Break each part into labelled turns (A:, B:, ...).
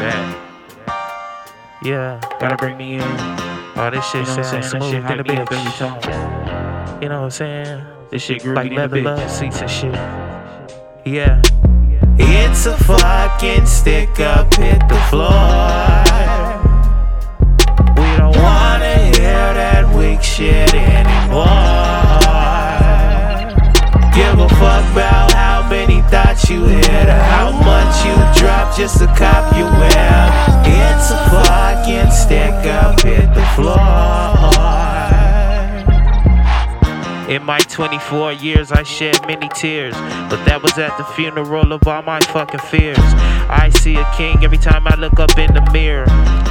A: that.
B: Yeah,
A: Gotta bring me in.
B: all this shit
A: You know
B: sounds smooth
A: shit
B: in the
A: hype me up
B: bitch. You know what I'm saying?
A: This shit groovy
B: Like leather love seats and shit. Yeah. It's a fucking stick up, hit the floor. We don't wanna hear that weak shit anymore. Give a fuck about how many thoughts you hit or how much you drop just to In my 24 years, I shed many tears, but that was at the funeral of all my fucking fears. I see a king every time I look up in the mirror.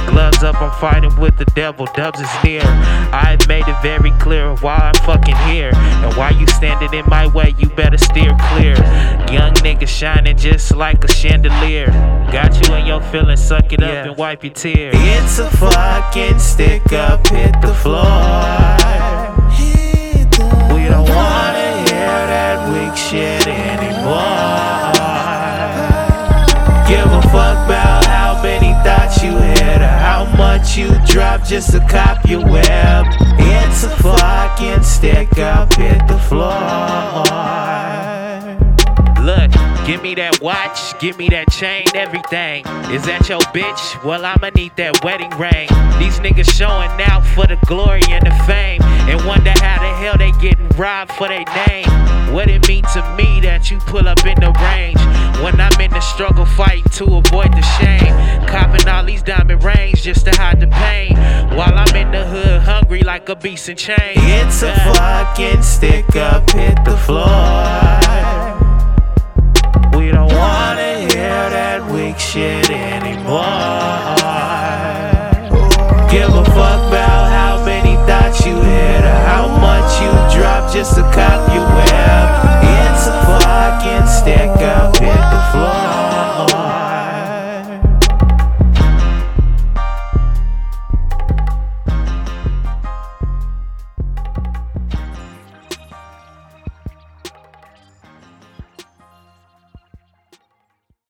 B: Gloves up, I'm fighting with the devil, dubs is near. I've made it very clear why I'm fucking here. And why you standing in my way, you better steer clear. Young nigga shining just like a chandelier. Got you in your feelings, suck it up and wipe your tears. It's a fucking stick up, hit the floor. Shit anymore. Give a fuck about how many thoughts you hit or how much you drop just to cop your web. It's a fucking stick up, hit the floor. Give me that watch, give me that chain, everything. Is that your bitch? Well, I'ma need that wedding ring. These niggas showing out for the glory and the fame. And wonder how the hell they getting robbed for their name. What it mean to me that you pull up in the range. When I'm in the struggle fighting to avoid the shame. Copping all these diamond rings just to hide the pain. While I'm in the hood hungry like a beast in chains. It's a fucking stick up, hit the floor. give a fuck.